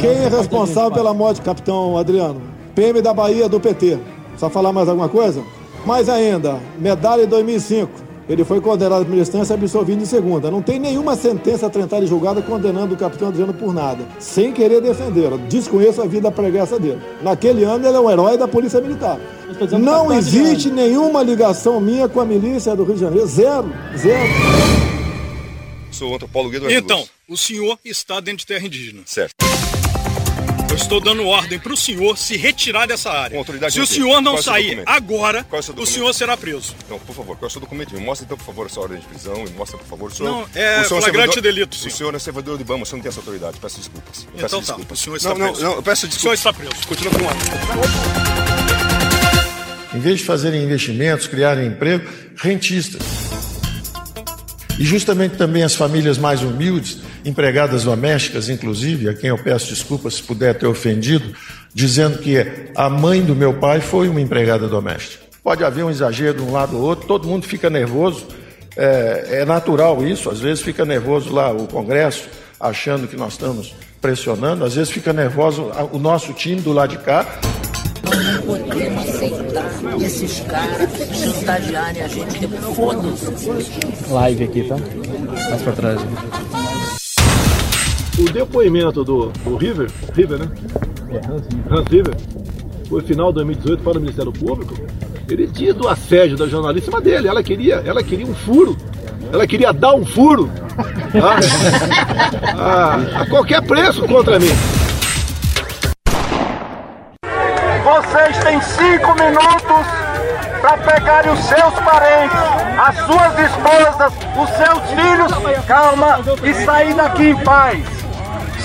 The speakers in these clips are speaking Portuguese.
Quem é responsável pela morte, capitão Adriano? PM da Bahia do PT. Só falar mais alguma coisa? Mais ainda, medalha em 2005. Ele foi condenado primeira instância e absolvido em segunda. Não tem nenhuma sentença trentada e julgada condenando o capitão Adriano por nada, sem querer defendê-lo. Desconheço a vida pregressa dele. Naquele ano, ele é um herói da Polícia Militar. Não existe nenhuma ligação minha com a milícia do Rio de Janeiro. Zero. Zero. Sou o antropólogo Eduardo Então, o senhor está dentro de terra indígena. Certo. Eu estou dando ordem para o senhor se retirar dessa área. Com autoridade se o senhor não Qual é sair agora, Qual é o seu o documento? senhor será preso. Então, por favor, qual é o seu documento? Me mostra então, por favor, a sua ordem de prisão. Me mostra, por favor, o senhor. Não, é o senhor flagrante servidor- delito, O senhor. senhor é servidor de Ibama, o senhor não tem essa autoridade. Peço desculpas. Eu peço Então tá, desculpas. o senhor está não, não, preso. não, eu peço O senhor desculpas. está preso. Continua com o Em vez de fazerem investimentos, criarem emprego, rentistas. E justamente também as famílias mais humildes, empregadas domésticas, inclusive, a quem eu peço desculpas se puder ter ofendido, dizendo que a mãe do meu pai foi uma empregada doméstica. Pode haver um exagero de um lado ou outro, todo mundo fica nervoso, é, é natural isso, às vezes fica nervoso lá o Congresso, achando que nós estamos pressionando, às vezes fica nervoso o nosso time do lado de cá, Não podemos aceitar esses caras chantagearem a gente. Foda-se. Live aqui, tá? Mais pra trás. O depoimento do, do River, River, né? Hans River, foi final de 2018 para o Ministério Público. Ele tinha do assédio da jornalista em cima dele. Ela queria, ela queria um furo. Ela queria dar um furo tá? a, a qualquer preço contra mim. Vocês têm cinco minutos para pegarem os seus parentes, as suas esposas, os seus filhos, calma, e sair daqui em paz.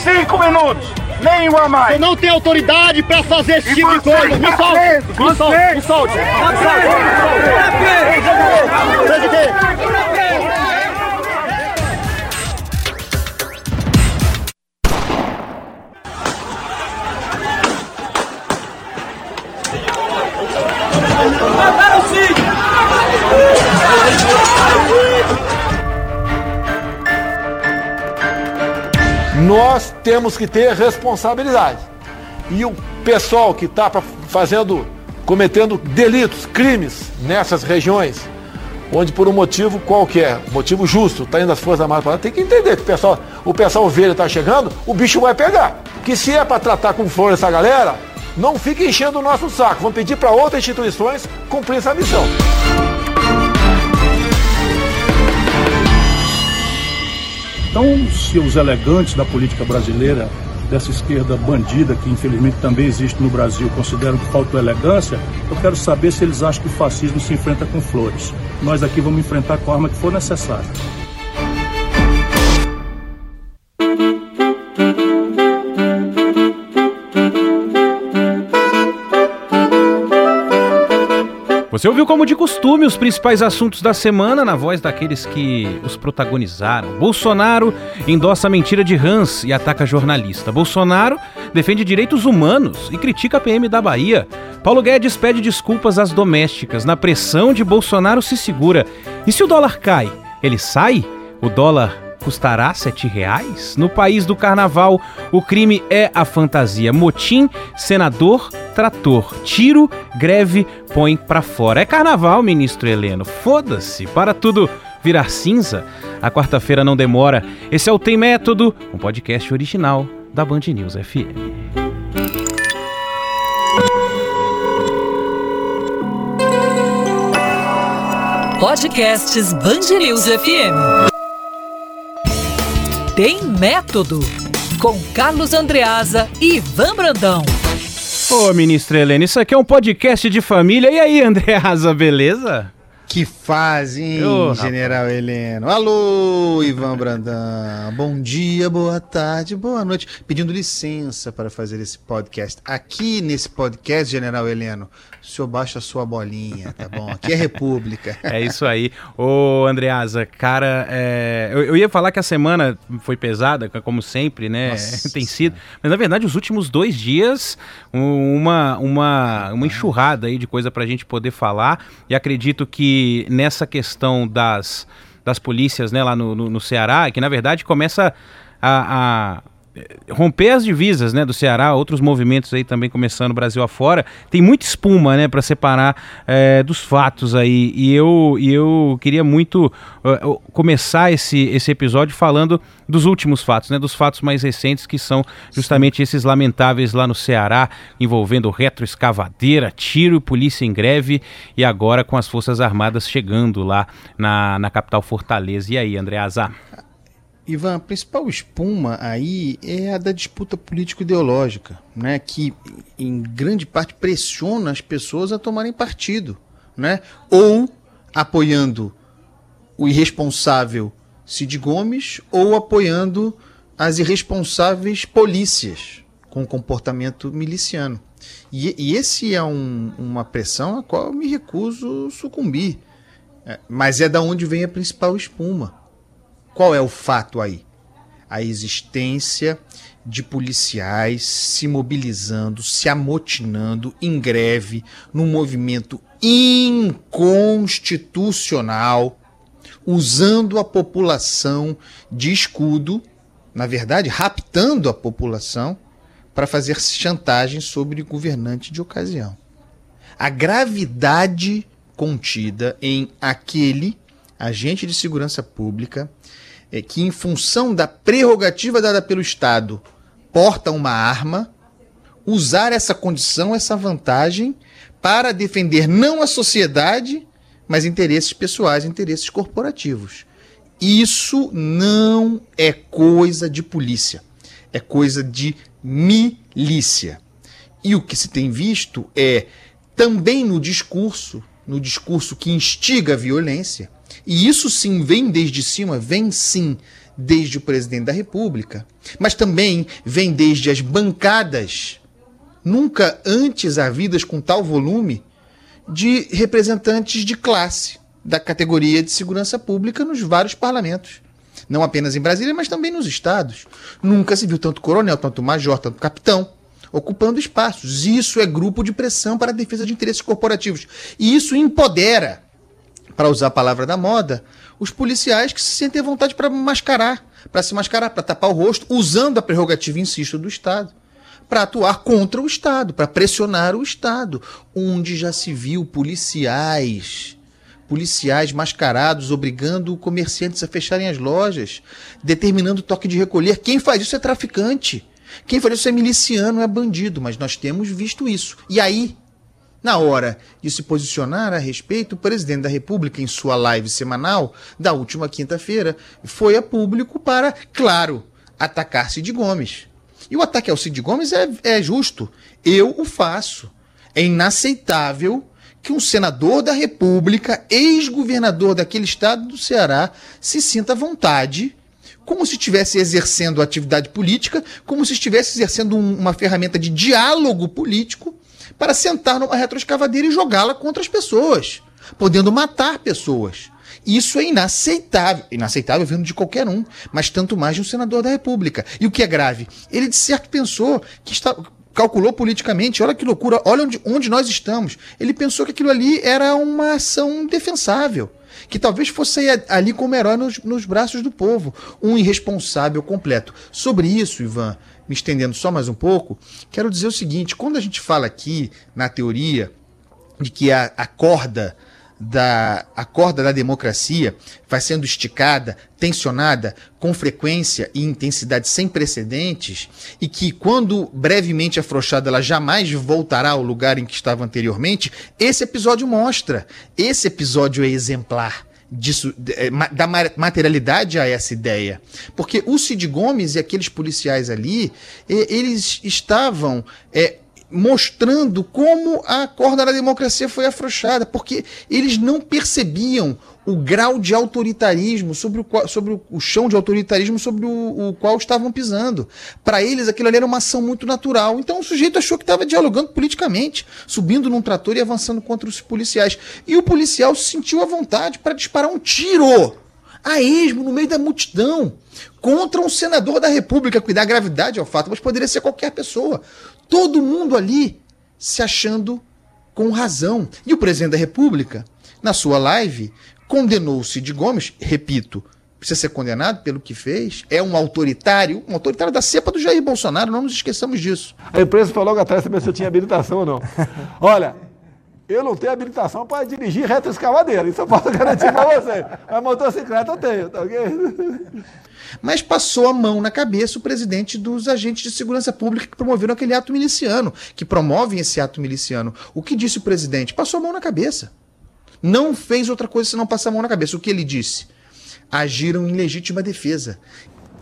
Cinco minutos, nenhum a mais. Eu não tenho autoridade pra fazer esse tipo de você? coisa. Me tá solte, me você- solte, me solte. Me solte, temos que ter responsabilidade. E o pessoal que está fazendo, cometendo delitos, crimes nessas regiões, onde por um motivo qualquer, motivo justo, está indo as Forças Armadas para lá, tem que entender que o pessoal, o pessoal ovelha está chegando, o bicho vai pegar. Que se é para tratar com flor essa galera, não fique enchendo o nosso saco. Vamos pedir para outras instituições cumprir essa missão. Então, se os elegantes da política brasileira, dessa esquerda bandida, que infelizmente também existe no Brasil, consideram que faltou elegância, eu quero saber se eles acham que o fascismo se enfrenta com flores. Nós aqui vamos enfrentar com a arma que for necessária. Você ouviu como de costume os principais assuntos da semana na voz daqueles que os protagonizaram. Bolsonaro endossa a mentira de Hans e ataca jornalista. Bolsonaro defende direitos humanos e critica a PM da Bahia. Paulo Guedes pede desculpas às domésticas. Na pressão de Bolsonaro se segura. E se o dólar cai, ele sai? O dólar custará sete reais? No país do carnaval, o crime é a fantasia. Motim, senador, trator. Tiro, greve, põe pra fora. É carnaval, ministro Heleno. Foda-se, para tudo virar cinza. A quarta-feira não demora. Esse é o Tem Método, um podcast original da Band News FM. Podcasts Band News FM. Tem método. Com Carlos Andreasa e Ivan Brandão. Ô, ministro Heleno, isso aqui é um podcast de família. E aí, Andreasa, beleza? Que fazem, rapaz. General Heleno. Alô, Ivan Brandão. Bom dia, boa tarde, boa noite. Pedindo licença para fazer esse podcast. Aqui nesse podcast, General Heleno, o senhor baixa a sua bolinha, tá bom? Aqui é República. É isso aí. Ô, Andreasa, cara, é, eu, eu ia falar que a semana foi pesada, como sempre, né? Nossa Tem sido. Mas na verdade, os últimos dois dias, um- uma, uma, uma enxurrada aí de coisa pra gente poder falar. E acredito que nessa questão das, das polícias, né, lá no, no, no Ceará, que na verdade começa a. a romper as divisas, né, do Ceará, outros movimentos aí também começando Brasil afora, tem muita espuma, né, para separar é, dos fatos aí. E eu, e eu queria muito uh, começar esse, esse episódio falando dos últimos fatos, né, dos fatos mais recentes que são justamente esses lamentáveis lá no Ceará, envolvendo retroescavadeira, tiro, polícia em greve e agora com as Forças Armadas chegando lá na, na capital Fortaleza. E aí, André Azar? Ivan, a principal espuma aí é a da disputa político-ideológica, né, que em grande parte pressiona as pessoas a tomarem partido, né, ou apoiando o irresponsável Cid Gomes ou apoiando as irresponsáveis polícias com comportamento miliciano. E, e esse é um, uma pressão a qual eu me recuso sucumbir. É, mas é da onde vem a principal espuma qual é o fato aí? A existência de policiais se mobilizando, se amotinando em greve, num movimento inconstitucional, usando a população de escudo, na verdade, raptando a população para fazer chantagem sobre governante de ocasião. A gravidade contida em aquele agente de segurança pública é, que, em função da prerrogativa dada pelo Estado, porta uma arma, usar essa condição, essa vantagem, para defender não a sociedade, mas interesses pessoais, interesses corporativos. Isso não é coisa de polícia, é coisa de milícia. E o que se tem visto é também no discurso, no discurso que instiga a violência, e isso sim vem desde cima, vem sim desde o presidente da República, mas também vem desde as bancadas, nunca antes havidas com tal volume, de representantes de classe da categoria de segurança pública nos vários parlamentos. Não apenas em Brasília, mas também nos estados. Nunca se viu tanto coronel, tanto major, tanto capitão ocupando espaços. Isso é grupo de pressão para a defesa de interesses corporativos. E isso empodera para usar a palavra da moda, os policiais que se sentem à vontade para mascarar, para se mascarar, para tapar o rosto, usando a prerrogativa, insisto, do Estado, para atuar contra o Estado, para pressionar o Estado, onde já se viu policiais, policiais mascarados obrigando comerciantes a fecharem as lojas, determinando o toque de recolher. Quem faz isso é traficante. Quem faz isso é miliciano, é bandido, mas nós temos visto isso. E aí, na hora de se posicionar a respeito, o presidente da República, em sua live semanal da última quinta-feira, foi a público para, claro, atacar Cid Gomes. E o ataque ao Cid Gomes é, é justo. Eu o faço. É inaceitável que um senador da República, ex-governador daquele estado do Ceará, se sinta à vontade como se estivesse exercendo atividade política, como se estivesse exercendo um, uma ferramenta de diálogo político para sentar numa retroescavadeira e jogá-la contra as pessoas, podendo matar pessoas. Isso é inaceitável. Inaceitável vindo de qualquer um, mas tanto mais de um senador da República. E o que é grave? Ele de certo pensou que está, calculou politicamente, olha que loucura, olha onde, onde nós estamos. Ele pensou que aquilo ali era uma ação defensável. Que talvez fosse ali como herói nos, nos braços do povo. Um irresponsável completo. Sobre isso, Ivan, me estendendo só mais um pouco, quero dizer o seguinte: quando a gente fala aqui na teoria de que a, a corda da a corda da democracia vai sendo esticada, tensionada com frequência e intensidade sem precedentes e que quando brevemente afrouxada ela jamais voltará ao lugar em que estava anteriormente, esse episódio mostra. Esse episódio é exemplar disso, é, da materialidade a essa ideia. Porque o Cid Gomes e aqueles policiais ali, eles estavam é, mostrando como a corda da democracia foi afrouxada, porque eles não percebiam o grau de autoritarismo sobre o, sobre o chão de autoritarismo sobre o, o qual estavam pisando. Para eles, aquilo ali era uma ação muito natural. Então o sujeito achou que estava dialogando politicamente, subindo num trator e avançando contra os policiais. E o policial se sentiu à vontade para disparar um tiro a esmo no meio da multidão contra um senador da República, que dá gravidade ao fato, mas poderia ser qualquer pessoa. Todo mundo ali se achando com razão. E o presidente da República, na sua live, condenou Cid Gomes, repito, precisa ser condenado pelo que fez, é um autoritário, um autoritário da cepa do Jair Bolsonaro, não nos esqueçamos disso. A imprensa falou logo atrás saber se eu tinha habilitação ou não. Olha, eu não tenho habilitação para dirigir retroescavadeira, isso eu posso garantir para você. Mas motocicleta eu tenho, tá ok? Mas passou a mão na cabeça o presidente dos agentes de segurança pública que promoveram aquele ato miliciano, que promovem esse ato miliciano. O que disse o presidente? Passou a mão na cabeça. Não fez outra coisa senão passar a mão na cabeça. O que ele disse? Agiram em legítima defesa.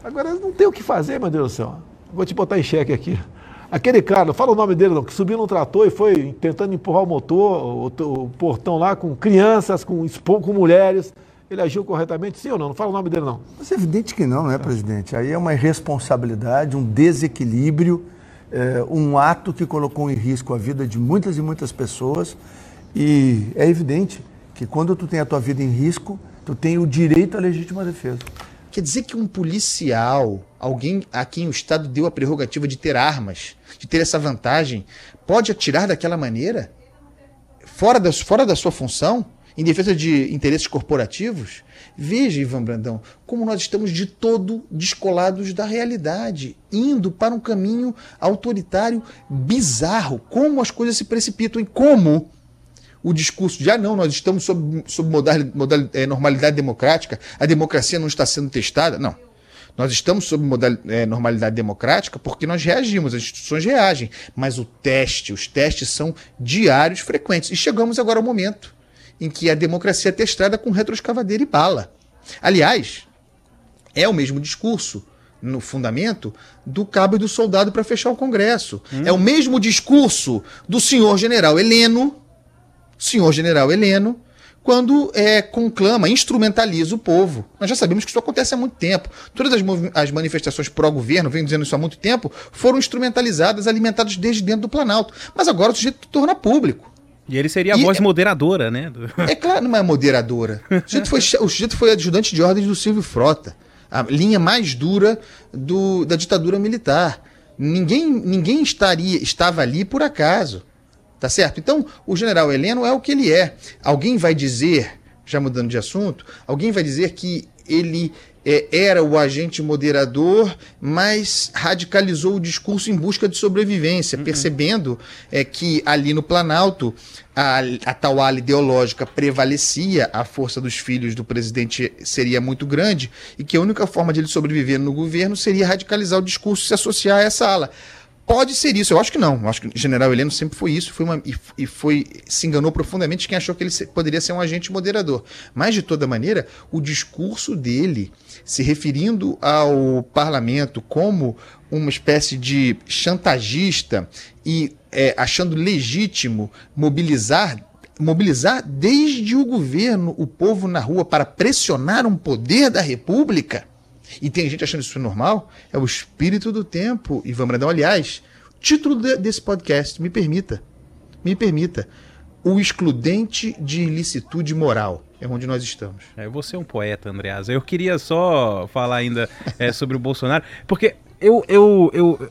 Agora não tem o que fazer, meu Deus do céu. Vou te botar em xeque aqui. Aquele cara, não fala o nome dele não, que subiu no trator e foi tentando empurrar o motor, o, o portão lá com crianças, com, com mulheres. Ele agiu corretamente, sim ou não? Não fala o nome dele não. Mas é evidente que não, não é, presidente? Aí é uma irresponsabilidade, um desequilíbrio, é, um ato que colocou em risco a vida de muitas e muitas pessoas. E é evidente que quando tu tem a tua vida em risco, tu tem o direito à legítima defesa. Quer dizer que um policial, alguém a quem o Estado deu a prerrogativa de ter armas, de ter essa vantagem, pode atirar daquela maneira? Fora da, fora da sua função? Em defesa de interesses corporativos? Veja, Ivan Brandão, como nós estamos de todo descolados da realidade, indo para um caminho autoritário bizarro. Como as coisas se precipitam e como o discurso de ah, não, nós estamos sob, sob modal, modal, é, normalidade democrática, a democracia não está sendo testada. Não. Nós estamos sob é, normalidade democrática porque nós reagimos, as instituições reagem. Mas o teste, os testes são diários, frequentes. E chegamos agora ao momento em que a democracia é testada com retroescavadeira e bala. Aliás, é o mesmo discurso no fundamento do cabo e do soldado para fechar o Congresso. Hum. É o mesmo discurso do senhor general Heleno, senhor general Heleno, quando é, conclama, instrumentaliza o povo. Nós já sabemos que isso acontece há muito tempo. Todas as, as manifestações pró-governo, venho dizendo isso há muito tempo, foram instrumentalizadas, alimentadas desde dentro do Planalto. Mas agora o sujeito torna público. E ele seria a e voz é, moderadora, né? É claro, não é moderadora. O sujeito, foi, o sujeito foi adjudante de ordens do Silvio Frota. A linha mais dura do, da ditadura militar. Ninguém, ninguém estaria, estava ali por acaso. Tá certo? Então, o general Heleno é o que ele é. Alguém vai dizer, já mudando de assunto, alguém vai dizer que ele é, era o agente moderador, mas radicalizou o discurso em busca de sobrevivência, uhum. percebendo é, que ali no Planalto a, a tal ala ideológica prevalecia, a força dos filhos do presidente seria muito grande e que a única forma de ele sobreviver no governo seria radicalizar o discurso e se associar a essa ala. Pode ser isso, eu acho que não. Eu acho que o general Heleno sempre foi isso foi uma, e, e, foi se enganou profundamente quem achou que ele poderia ser um agente moderador. Mas, de toda maneira, o discurso dele, se referindo ao parlamento como uma espécie de chantagista e é, achando legítimo mobilizar mobilizar desde o governo o povo na rua para pressionar um poder da república e tem gente achando isso normal, é o espírito do tempo, Ivan Brandão. Aliás, título de, desse podcast, me permita, me permita, o excludente de ilicitude moral. É onde nós estamos. É, você é um poeta, Andreas. Eu queria só falar ainda é, sobre o Bolsonaro, porque eu, eu, eu,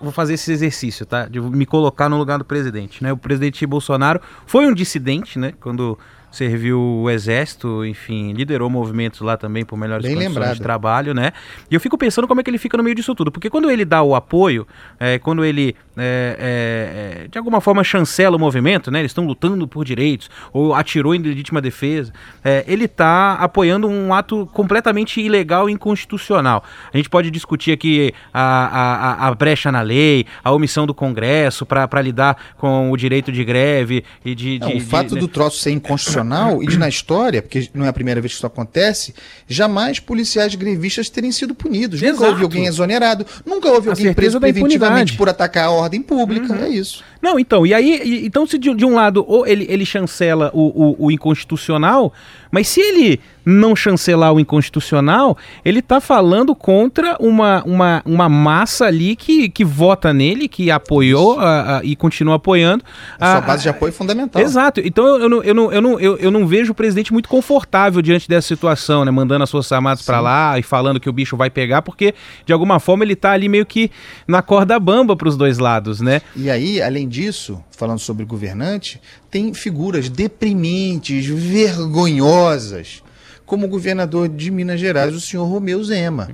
vou fazer esse exercício, tá? De me colocar no lugar do presidente, né? O presidente Bolsonaro foi um dissidente, né? Quando serviu o exército, enfim, liderou movimentos lá também por melhores Bem condições lembrado. de trabalho, né? E eu fico pensando como é que ele fica no meio disso tudo, porque quando ele dá o apoio, é, quando ele é, é, de alguma forma chancela o movimento, né? Eles estão lutando por direitos ou atirou em legítima defesa, é, ele está apoiando um ato completamente ilegal e inconstitucional. A gente pode discutir aqui a, a, a brecha na lei, a omissão do Congresso para lidar com o direito de greve e de, de, o fato de, do troço ser inconstitucional e de na história, porque não é a primeira vez que isso acontece, jamais policiais grevistas terem sido punidos. Exato. Nunca houve alguém exonerado, nunca houve alguém preso preventivamente por atacar a ordem pública. Uhum. É isso. Não, então, e aí, e, então se de, de, um lado ou ele, ele chancela o, o, o inconstitucional, mas se ele não chancelar o inconstitucional, ele está falando contra uma, uma, uma massa ali que, que vota nele, que apoiou a, a, e continua apoiando. A, a sua base de apoio é fundamental. Exato. Então eu, eu, não, eu, não, eu, não, eu, eu não vejo o presidente muito confortável diante dessa situação, né? Mandando as suas armadas para lá e falando que o bicho vai pegar, porque de alguma forma ele está ali meio que na corda bamba para os dois lados, né? E aí, além disso, falando sobre governante, tem figuras deprimentes, vergonhosas como governador de Minas Gerais, o senhor Romeu Zema.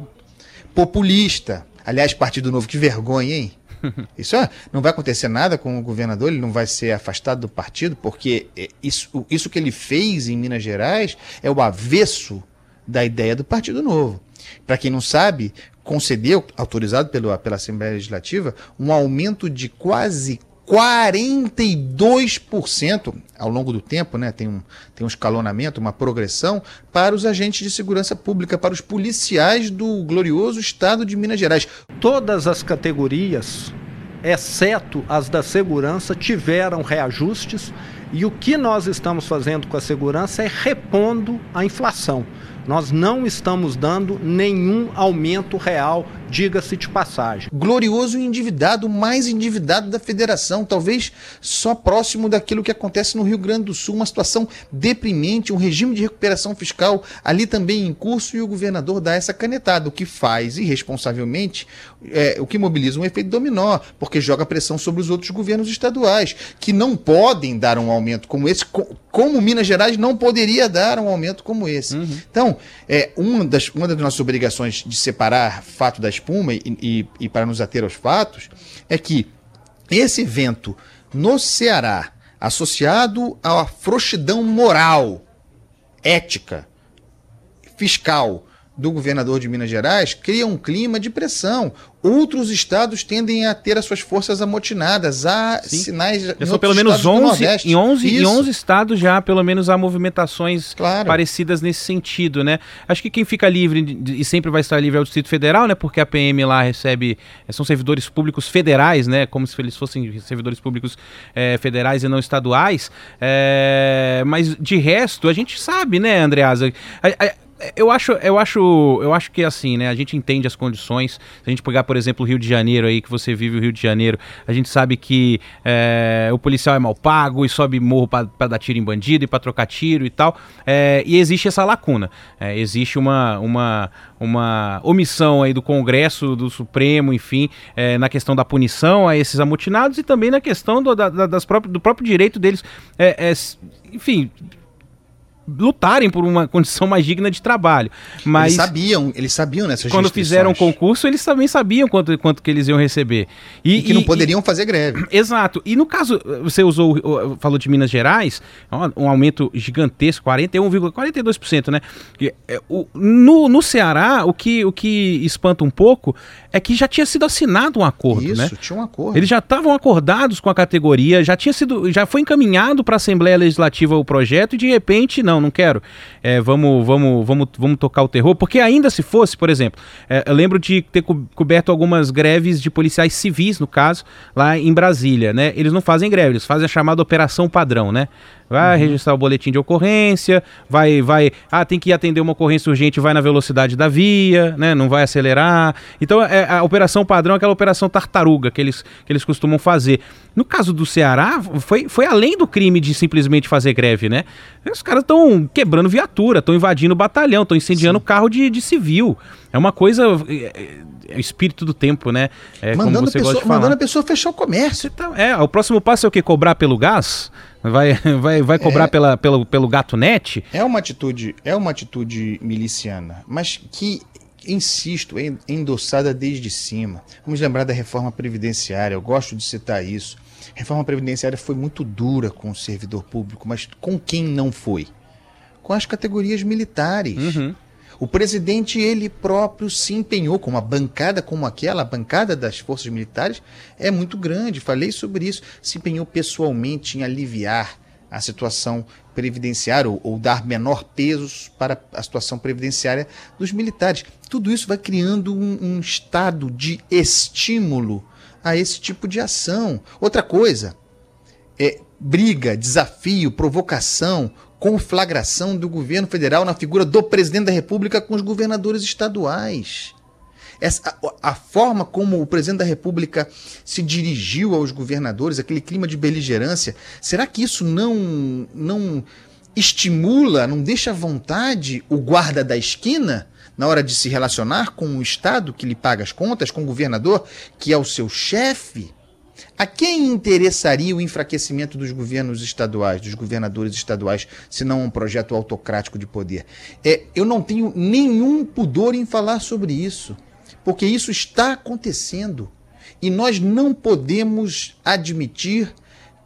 Populista. Aliás, Partido Novo, que vergonha, hein? Isso é, não vai acontecer nada com o governador, ele não vai ser afastado do partido, porque é, isso, isso que ele fez em Minas Gerais é o avesso da ideia do Partido Novo. Para quem não sabe, concedeu, autorizado pelo, pela Assembleia Legislativa, um aumento de quase 42% ao longo do tempo, né? Tem um, tem um escalonamento, uma progressão para os agentes de segurança pública, para os policiais do glorioso estado de Minas Gerais. Todas as categorias, exceto as da segurança, tiveram reajustes e o que nós estamos fazendo com a segurança é repondo a inflação. Nós não estamos dando nenhum aumento real, diga-se de passagem. Glorioso endividado, mais endividado da federação, talvez só próximo daquilo que acontece no Rio Grande do Sul, uma situação deprimente, um regime de recuperação fiscal ali também em curso e o governador dá essa canetada, o que faz irresponsavelmente, é, o que mobiliza um efeito dominó, porque joga pressão sobre os outros governos estaduais, que não podem dar um aumento como esse, como Minas Gerais não poderia dar um aumento como esse. Uhum. Então, é, uma, das, uma das nossas obrigações de separar fato da espuma e, e, e para nos ater aos fatos é que esse evento no Ceará, associado à frouxidão moral, ética, fiscal do governador de Minas Gerais, cria um clima de pressão. Outros estados tendem a ter as suas forças amotinadas. Há Sim. sinais. Já são pelo menos 11, em 11, em 11 estados já, pelo menos, há movimentações claro. parecidas nesse sentido, né? Acho que quem fica livre e sempre vai estar livre é o Distrito Federal, né? Porque a PM lá recebe. Eh, são servidores públicos federais, né? Como se eles fossem servidores públicos é, federais e não estaduais. É, mas de resto, a gente sabe, né, Andreasa? Eu acho, eu acho, eu acho que assim, né? A gente entende as condições. Se a gente pegar, por exemplo, o Rio de Janeiro aí, que você vive o Rio de Janeiro, a gente sabe que é, o policial é mal pago e sobe morro para dar tiro em bandido e para trocar tiro e tal. É, e existe essa lacuna. É, existe uma, uma, uma omissão aí do Congresso, do Supremo, enfim, é, na questão da punição a esses amotinados e também na questão do, da, das próprias, do próprio direito deles, é, é, enfim, lutarem por uma condição mais digna de trabalho. Mas eles sabiam, eles sabiam nessas Quando fizeram o concurso, eles também sabiam quanto, quanto que eles iam receber. E, e que e, não poderiam e, fazer greve. Exato. E no caso, você usou, falou de Minas Gerais, um aumento gigantesco, 41,42%, né? É, no, no Ceará, o que, o que espanta um pouco é que já tinha sido assinado um acordo, Isso, né? tinha um acordo. Eles já estavam acordados com a categoria, já tinha sido, já foi encaminhado para a Assembleia Legislativa o projeto e de repente não, não quero. É, vamos, vamos, vamos, vamos tocar o terror, porque ainda se fosse, por exemplo, é, eu lembro de ter co coberto algumas greves de policiais civis, no caso, lá em Brasília, né? Eles não fazem greve, eles fazem a chamada operação padrão, né? Vai uhum. registrar o boletim de ocorrência, vai, vai, ah, tem que atender uma ocorrência urgente, vai na velocidade da via, né, não vai acelerar. Então, é, a operação padrão é aquela operação tartaruga que eles, que eles costumam fazer. No caso do Ceará, foi, foi além do crime de simplesmente fazer greve, né? Os caras estão quebrando viatura, estão invadindo o batalhão, estão incendiando Sim. carro de, de civil. É uma coisa. É, é o espírito do tempo, né? É, mandando, a pessoa, mandando a pessoa fechar o comércio. Tá, é, o próximo passo é o que? Cobrar pelo gás? Vai, vai, vai cobrar é, pela, pelo, pelo gato net? É uma atitude, é uma atitude miliciana, mas que insisto, é endossada desde cima. Vamos lembrar da reforma previdenciária, eu gosto de citar isso. A reforma previdenciária foi muito dura com o servidor público, mas com quem não foi? Com as categorias militares. Uhum. O presidente, ele próprio, se empenhou com uma bancada como aquela, a bancada das forças militares, é muito grande. Falei sobre isso. Se empenhou pessoalmente em aliviar a situação previdenciária ou, ou, dar menor peso para a situação previdenciária dos militares. Tudo isso vai criando um, um estado de estímulo a esse tipo de ação. Outra coisa, é briga, desafio, provocação, conflagração do governo federal na figura do presidente da República com os governadores estaduais. Essa, a, a, forma como o presidente da República se dirigiu aos governadores, aquele clima de beligerância, será que isso não, não estimula, não deixa à vontade o guarda da esquina na hora de se relacionar com o Estado que lhe paga as contas, com o governador que é o seu chefe? A quem interessaria o enfraquecimento dos governos estaduais, dos governadores estaduais, se não um projeto autocrático de poder? É, eu não tenho nenhum pudor em falar sobre isso, porque isso está acontecendo. E nós não podemos admitir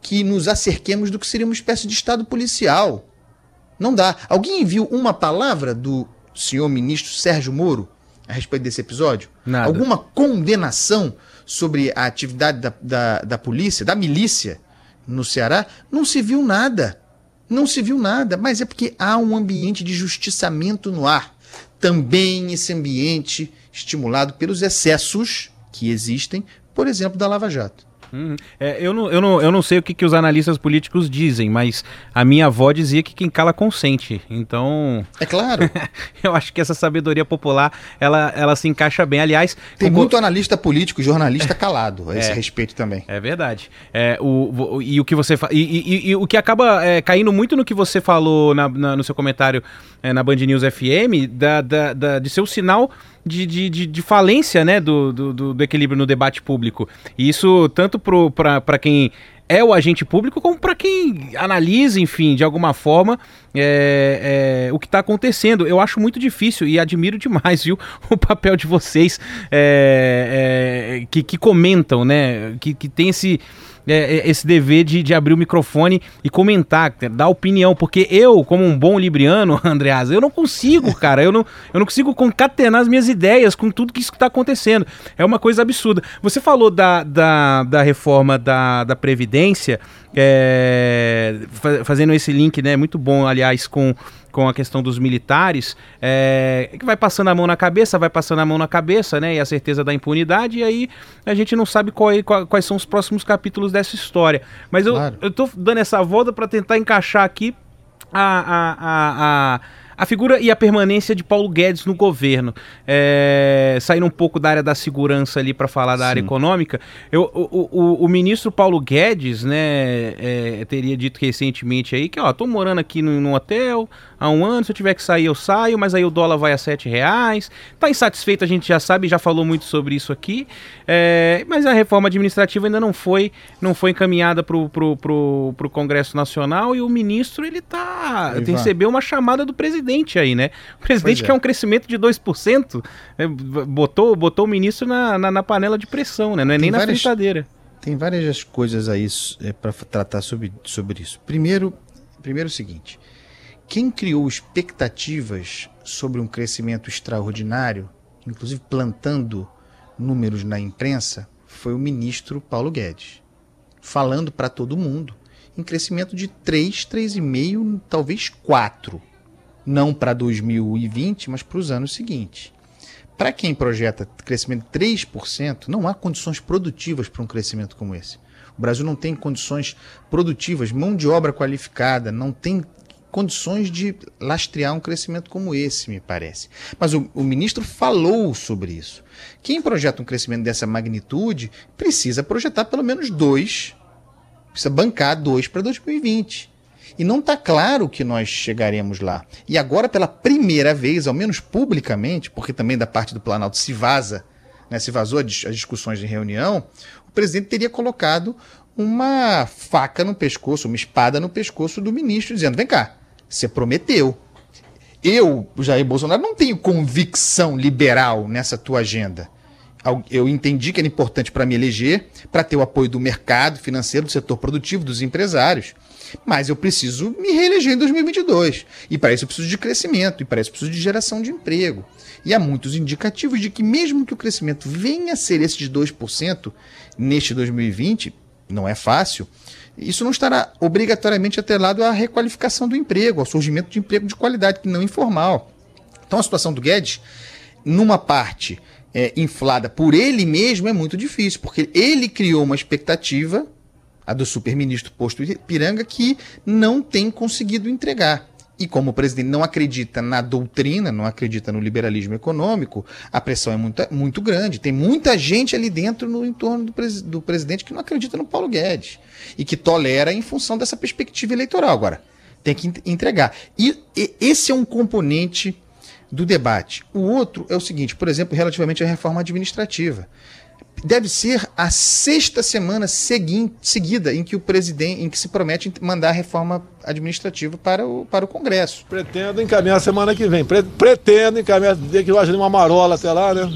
que nos acerquemos do que seria uma espécie de Estado policial. Não dá. Alguém viu uma palavra do senhor ministro Sérgio Moro a respeito desse episódio? Nada. Alguma condenação sobre a atividade da, da, da polícia, da milícia no Ceará? Não se viu nada. Não se viu nada, mas é porque há um ambiente de justiçamento no ar. Também esse ambiente estimulado pelos excessos que existem, por exemplo, da Lava Jato. Uhum. É, eu, não, eu, não, eu não sei o que, que os analistas políticos dizem, mas a minha avó dizia que quem cala consente. Então. É claro. eu acho que essa sabedoria popular ela, ela se encaixa bem. Aliás. Tem muito analista político, jornalista calado a esse é, respeito também. É verdade. É, o, o, e o que você e, e, e, o que acaba é, caindo muito no que você falou na, na, no seu comentário é, na Band News FM, da, da, da, de ser o sinal de, de, de, de falência né, do, do, do, equilíbrio no debate público. E isso tanto para quem é o agente público, como para quem analisa, enfim, de alguma forma, é, é, o que está acontecendo. Eu acho muito difícil e admiro demais, viu, o papel de vocês é, é que, que comentam, né, que, que tem esse é, é, esse dever de, de abrir o microfone e comentar, dar opinião, porque eu, como um bom libriano, Andreas, eu não consigo, cara, eu não, eu não consigo concatenar as minhas ideias com tudo que está acontecendo. É uma coisa absurda. Você falou da, da, da reforma da, da Previdência, é, fazendo esse link, né, muito bom, aliás, com com a questão dos militares, é, que vai passando a mão na cabeça, vai passando a mão na cabeça, né? E a certeza da impunidade, e aí a gente não sabe qual, qual, quais são os próximos capítulos dessa história. Mas eu, claro. eu tô dando essa volta para tentar encaixar aqui a, a, a, a a figura e a permanência de Paulo Guedes no governo. É, saindo um pouco da área da segurança ali para falar da Sim. área econômica, eu, o, o, o, ministro Paulo Guedes, né, é, teria dito recentemente aí que, ó, tô morando aqui no, no hotel, há um ano, se eu tiver que sair, eu saio, mas aí o dólar vai a sete reais. Tá insatisfeito, a gente já sabe, já falou muito sobre isso aqui. É, mas a reforma administrativa ainda não foi, não foi encaminhada pro, pro, pro, pro Congresso Nacional e o ministro, ele tá. Ele recebeu uma chamada do presidente aí, né? O presidente é. quer um crescimento de 2%, é, botou, botou o ministro na, na, na, panela de pressão, né? Não é tem nem várias, na fritadeira. Tem várias coisas aí é, para tratar sobre, sobre isso. Primeiro, primeiro o seguinte quem criou expectativas sobre um crescimento extraordinário, inclusive plantando números na imprensa, foi o ministro Paulo Guedes, falando para todo mundo em crescimento de 3, 3,5, talvez 4. Não para 2020, mas para os anos seguintes. Para quem projeta crescimento de 3%, não há condições produtivas para um crescimento como esse. O Brasil não tem condições produtivas, mão de obra qualificada, não tem condições de lastrear um crescimento como esse, me parece. Mas o, o ministro falou sobre isso. Quem projeta um crescimento dessa magnitude precisa projetar pelo menos dois, precisa bancar dois para 2020. E não está claro que nós chegaremos lá. E agora, pela primeira vez, ao menos publicamente, porque também da parte do Planalto se vaza, né, se vazou as discussões de reunião, o presidente teria colocado uma faca no pescoço, uma espada no pescoço do ministro, dizendo: vem cá, você prometeu. Eu, Jair Bolsonaro, não tenho convicção liberal nessa tua agenda. Eu entendi que era importante para me eleger, para ter o apoio do mercado financeiro, do setor produtivo, dos empresários. Mas eu preciso me reeleger em 2022. E para isso eu preciso de crescimento, e para isso eu preciso de geração de emprego. E há muitos indicativos de que, mesmo que o crescimento venha a ser esse de 2% neste 2020, não é fácil, isso não estará obrigatoriamente atrelado à requalificação do emprego, ao surgimento de emprego de qualidade, que não informal. Então a situação do Guedes, numa parte é, inflada por ele mesmo, é muito difícil, porque ele criou uma expectativa, a do super-ministro posto Piranga, que não tem conseguido entregar. E como o presidente não acredita na doutrina, não acredita no liberalismo econômico, a pressão é muito, muito grande. Tem muita gente ali dentro no entorno do, pres, do presidente que não acredita no Paulo Guedes e que tolera em função dessa perspectiva eleitoral. Agora, tem que entregar. E, e esse é um componente do debate. O outro é o seguinte, por exemplo, relativamente à reforma administrativa. deve ser a sexta semana segui seguida em que o presidente, em que se promete mandar a reforma administrativa para o, para o Congresso. Pretendo encaminhar semana que vem. Pre pretendo encaminhar, dizer que eu acho uma marola até lá, né?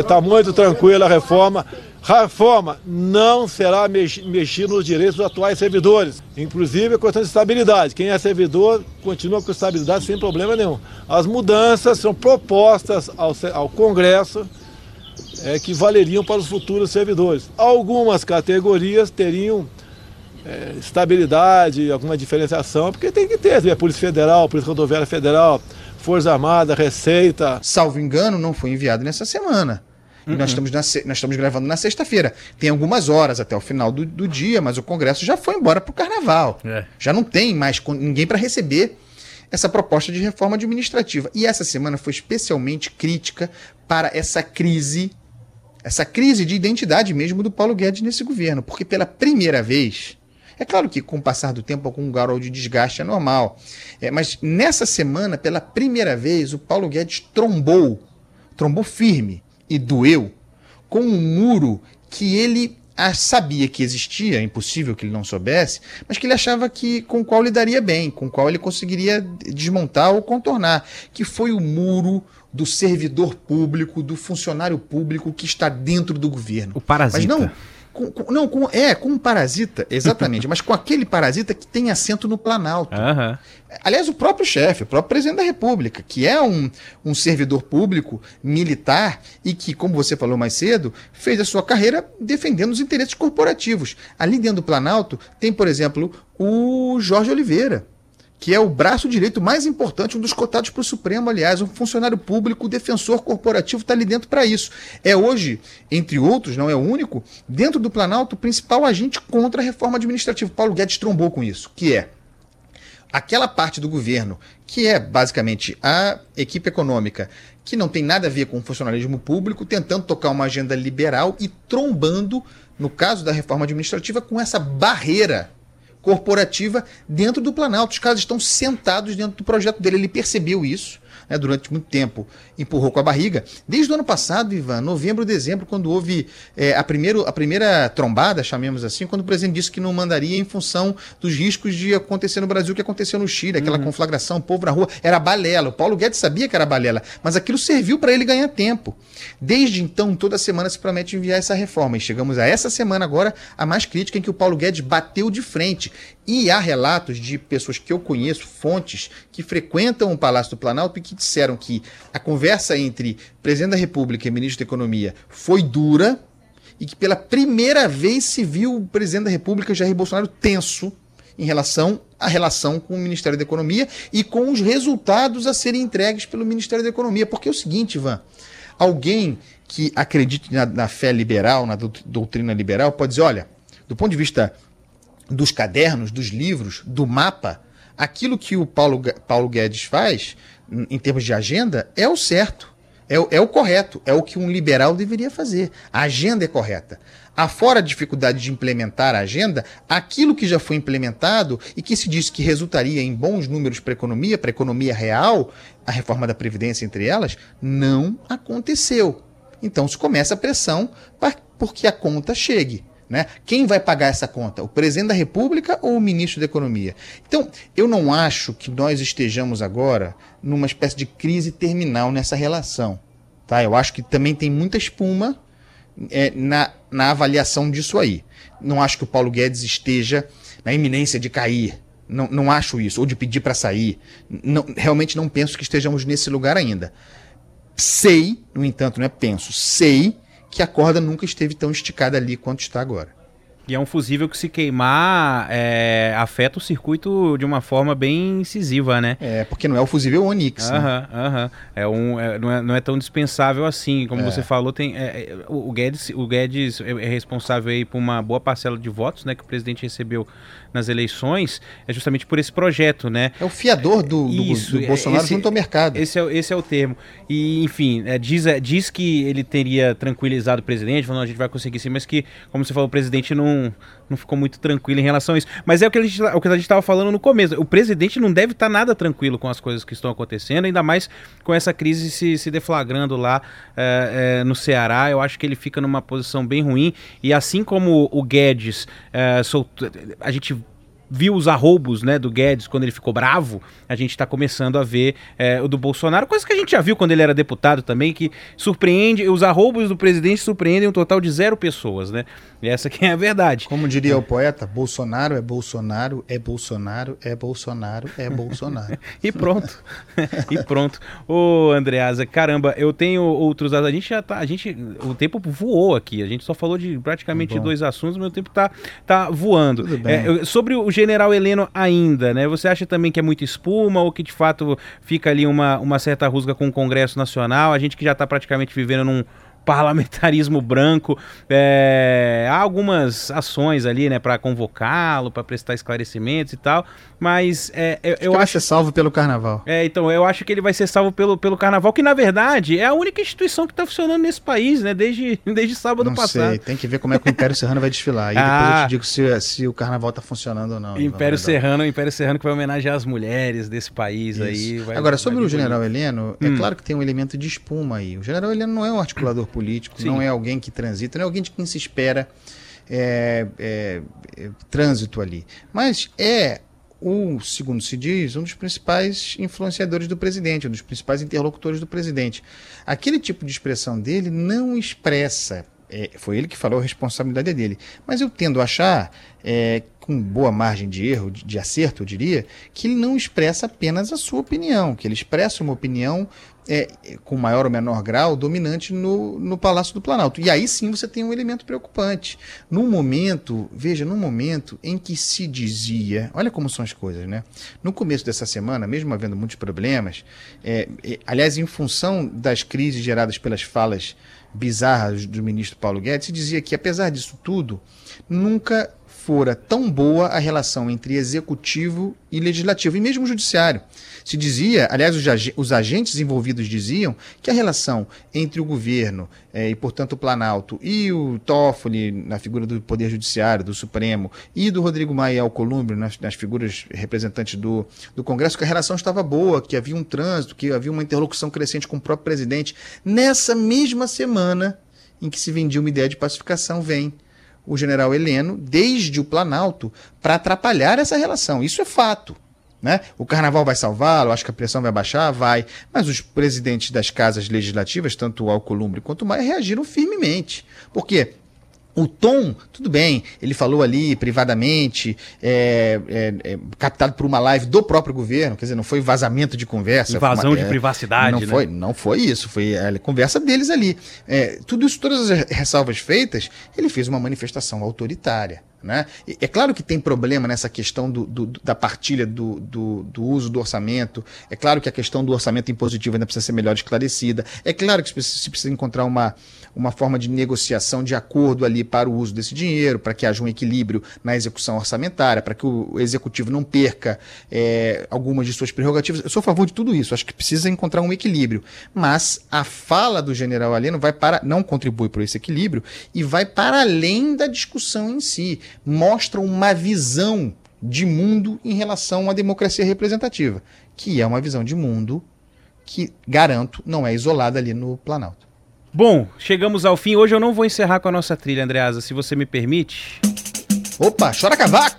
Está muito tranquila a reforma. Reforma não será mex mexida nos direitos dos atuais servidores, inclusive a questão de estabilidade. Quem é servidor continua com estabilidade sem problema nenhum. As mudanças são propostas ao, ao Congresso é, que valeriam para os futuros servidores. Algumas categorias teriam é, estabilidade, alguma diferenciação, porque tem que ter, é Polícia Federal, Polícia Rodoviária Federal, Força Armada, Receita. Salvo engano, não foi enviado nessa semana. E nós, estamos na, nós estamos gravando na sexta-feira. Tem algumas horas até o final do, do, dia, mas o Congresso já foi embora para o carnaval. É. Já não tem mais ninguém para receber essa proposta de reforma administrativa. E essa semana foi especialmente crítica para essa crise, essa crise de identidade mesmo do Paulo Guedes nesse governo. Porque pela primeira vez. É claro que com o passar do tempo, algum grau de desgaste é normal. É, mas nessa semana, pela primeira vez, o Paulo Guedes trombou, trombou firme e doeu com um muro que ele sabia que existia, é impossível que ele não soubesse, mas que ele achava que com o qual lidaria bem, com o qual ele conseguiria desmontar ou contornar, que foi o muro do servidor público, do funcionário público que está dentro do governo. O parasita. Mas não com, com, não, com, é, com um parasita, exatamente, mas com aquele parasita que tem assento no Planalto. Uhum. Aliás, o próprio chefe, o próprio presidente da República, que é um, um servidor público militar e que, como você falou mais cedo, fez a sua carreira defendendo os interesses corporativos. Ali dentro do Planalto tem, por exemplo, o Jorge Oliveira que é o braço direito mais importante, um dos cotados para o Supremo, aliás, um funcionário público, defensor corporativo, está ali dentro para isso. É hoje, entre outros, não é o único, dentro do Planalto, o principal agente contra a reforma administrativa. Paulo Guedes trombou com isso, que é aquela parte do governo que é basicamente a equipe econômica que não tem nada a ver com o funcionalismo público, tentando tocar uma agenda liberal e trombando, no caso da reforma administrativa, com essa barreira corporativa dentro do Planalto. Os caras estão sentados dentro do projeto dele. Ele percebeu isso né, durante muito tempo, empurrou com a barriga. Desde o ano passado, Ivan, novembro, dezembro, quando houve é, a, primeiro, a primeira trombada, chamemos assim, quando o presidente disse que não mandaria em função dos riscos de acontecer no Brasil o que aconteceu no Chile, aquela uhum. conflagração, o povo na rua, era balela. O Paulo Guedes sabia que era balela, mas aquilo serviu para ele ganhar tempo. Desde então, toda semana se promete enviar essa reforma. E chegamos a essa semana agora, a mais crítica, em que o Paulo Guedes bateu de frente. E há relatos de pessoas que eu conheço, fontes, que frequentam o Palácio do Planalto e que disseram que a conversa entre presidente da República e ministro da Economia foi dura e que pela primeira vez se viu o presidente da República, Jair Bolsonaro, tenso em relação à relação com o Ministério da Economia e com os resultados a serem entregues pelo Ministério da Economia. Porque é o seguinte, Ivan, alguém que acredite na, na fé liberal, na doutrina liberal, pode dizer, olha, do ponto de vista dos cadernos, dos livros, do mapa, aquilo que o Paulo, Paulo Guedes faz, em termos de agenda, é o certo. É o, é o correto, é o que um liberal deveria fazer. A agenda é correta. Afora a dificuldade de implementar a agenda, aquilo que já foi implementado e que se disse que resultaria em bons números para a economia, para a economia real, a reforma da Previdência entre elas, não aconteceu. Então se começa a pressão para porque a conta chegue. Né? Quem vai pagar essa conta? O presidente da República ou o ministro da Economia? Então, eu não acho que nós estejamos agora numa espécie de crise terminal nessa relação. Tá? Eu acho que também tem muita espuma é, na, na avaliação disso aí. Não acho que o Paulo Guedes esteja na iminência de cair. Não, não acho isso, ou de pedir para sair. Não, realmente não penso que estejamos nesse lugar ainda. Sei, no entanto, não é penso, sei que a corda nunca esteve tão esticada ali quanto está agora. E é um fusível que se queimar é, afeta o circuito de uma forma bem incisiva, né? É, porque não é o fusível Onix. Aham, né? aham. É um, é, não, é, não é tão dispensável assim. Como é. você falou, tem, é, é, o, Guedes, o Guedes é, é responsável aí por uma boa parcela de votos né, que o presidente recebeu nas eleições, é justamente por esse projeto, né? É o fiador do, do, Isso, do Bolsonaro esse, junto ao mercado. Esse é, esse é o termo. E, enfim, diz, diz que ele teria tranquilizado o presidente, falando, a gente vai conseguir sim, mas que, como você falou, o presidente não não, não ficou muito tranquilo em relação a isso. Mas é o que a gente o que a gente estava falando no começo. O presidente não deve estar nada tranquilo com as coisas que estão acontecendo, ainda mais com essa crise se, se deflagrando lá é, é, no Ceará. Eu acho que ele fica numa posição bem ruim. E assim como o Guedes é, soltou, a gente viu os arroubos né, do Guedes quando ele ficou bravo, a gente está começando a ver é, o do Bolsonaro, coisa que a gente já viu quando ele era deputado também, que surpreende, os arroubos do presidente surpreendem um total de zero pessoas, né? E essa que é a verdade. Como diria é. o poeta, Bolsonaro é Bolsonaro, é Bolsonaro, é Bolsonaro, é Bolsonaro. e pronto. e pronto. Ô, Andreasa, caramba, eu tenho outros. A gente já tá. A gente. O tempo voou aqui. A gente só falou de praticamente dois assuntos, mas o tempo tá, tá voando. Tudo bem. É, sobre o general Heleno ainda, né? Você acha também que é muita espuma ou que de fato fica ali uma, uma certa rusga com o Congresso Nacional? A gente que já está praticamente vivendo num parlamentarismo branco. É, há algumas ações ali, né, para convocá-lo, para prestar esclarecimentos e tal, mas é, eu, eu acho. Vai ser salvo pelo carnaval. É, então, eu acho que ele vai ser salvo pelo, pelo carnaval, que na verdade é a única instituição que está funcionando nesse país, né, desde, desde sábado não passado. Sei, tem que ver como é que o Império Serrano vai desfilar. E ah, depois eu te digo se, se o carnaval está funcionando ou não. Império Serrano, Império Serrano que vai homenagear as mulheres desse país Isso. aí. Vai, Agora, sobre o general Heleno, é hum. claro que tem um elemento de espuma aí. O general Heleno não é um articulador político, Sim. não é alguém que transita, não é alguém de quem se espera é, é, é, trânsito ali. Mas é o, segundo se diz, um dos principais influenciadores do presidente, um dos principais interlocutores do presidente. Aquele tipo de expressão dele não expressa, é, foi ele que falou, a responsabilidade é dele. Mas eu tendo a achar, é, com boa margem de erro, de, de acerto, eu diria, que ele não expressa apenas a sua opinião, que ele expressa uma opinião é, com maior ou menor grau, dominante no, no Palácio do Planalto. E aí sim você tem um elemento preocupante. Num momento, veja, num momento em que se dizia, olha como são as coisas, né? No começo dessa semana, mesmo havendo muitos problemas, é, é, aliás, em função das crises geradas pelas falas bizarras do ministro Paulo Guedes, se dizia que, apesar disso tudo, nunca fora tão boa a relação entre executivo e legislativo, e mesmo judiciário. Se dizia, aliás, os, agentes envolvidos diziam que a relação entre o governo é, e, portanto, o Planalto e o Toffoli, na figura do Poder Judiciário, do Supremo, e do Rodrigo Maia Alcolumbre, nas, nas figuras representantes do, do Congresso, que a relação estava boa, que havia um trânsito, que havia uma interlocução crescente com o próprio presidente. Nessa mesma semana em que se vendia uma ideia de pacificação, vem o general Heleno, desde o Planalto, para atrapalhar essa relação. Isso é fato. Né? O carnaval vai salvá-lo, acho que a pressão vai baixar, vai. Mas os presidentes das casas legislativas, tanto o Alcolumbre quanto o Maia, reagiram firmemente. Por quê? O tom, tudo bem, ele falou ali privadamente, é, é, é, captado por uma live do próprio governo, quer dizer, não foi vazamento de conversa. Invasão uma, de é, privacidade, não né? Foi, não foi isso, foi a conversa deles ali. É, tudo isso, todas as ressalvas feitas, ele fez uma manifestação autoritária. Né? É claro que tem problema nessa questão do, do, da partilha do, do, uso do orçamento. É claro que a questão do orçamento impositivo ainda precisa ser melhor esclarecida. É claro que se precisa encontrar uma, uma forma de negociação de acordo ali para o uso desse dinheiro, para que haja um equilíbrio na execução orçamentária, para que o executivo não perca é, algumas de suas prerrogativas. Eu sou a favor de tudo isso. Acho que precisa encontrar um equilíbrio. Mas a fala do general Aleno vai para não contribui para esse equilíbrio e vai para além da discussão em si mostram uma visão de mundo em relação à democracia representativa, que é uma visão de mundo que, garanto, não é isolada ali no Planalto. Bom, chegamos ao fim. Hoje eu não vou encerrar com a nossa trilha, Andreasa, se você me permite. Opa, chora cavaco!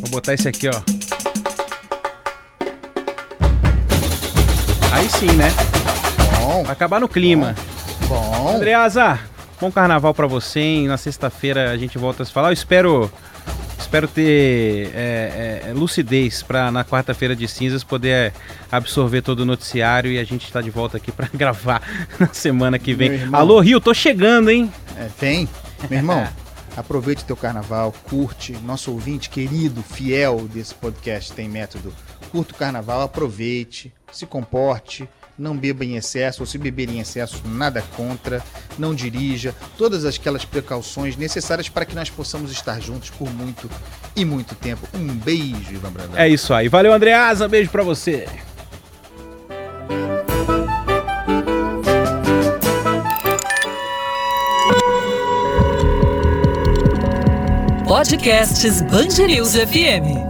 Vou botar esse aqui, ó. Aí sim, né? Bom. Vai acabar no clima. Bom. bom. Andreasa, Bom carnaval para você, hein? Na sexta-feira a gente volta a se falar. Eu espero, espero ter é, é, lucidez para na quarta-feira de cinzas poder absorver todo o noticiário e a gente está de volta aqui para gravar na semana que vem. Alô, Rio, tô chegando, hein? É, vem. Meu irmão, aproveite teu carnaval, curte. Nosso ouvinte querido, fiel desse podcast tem método. Curta o carnaval, aproveite, se comporte não beba em excesso, ou se beber em excesso, nada contra, não dirija, todas aquelas precauções necessárias para que nós possamos estar juntos por muito e muito tempo. Um beijo, Ivan Brandão. É isso aí. Valeu, Andreasa. Beijo para você. Podcasts News FM.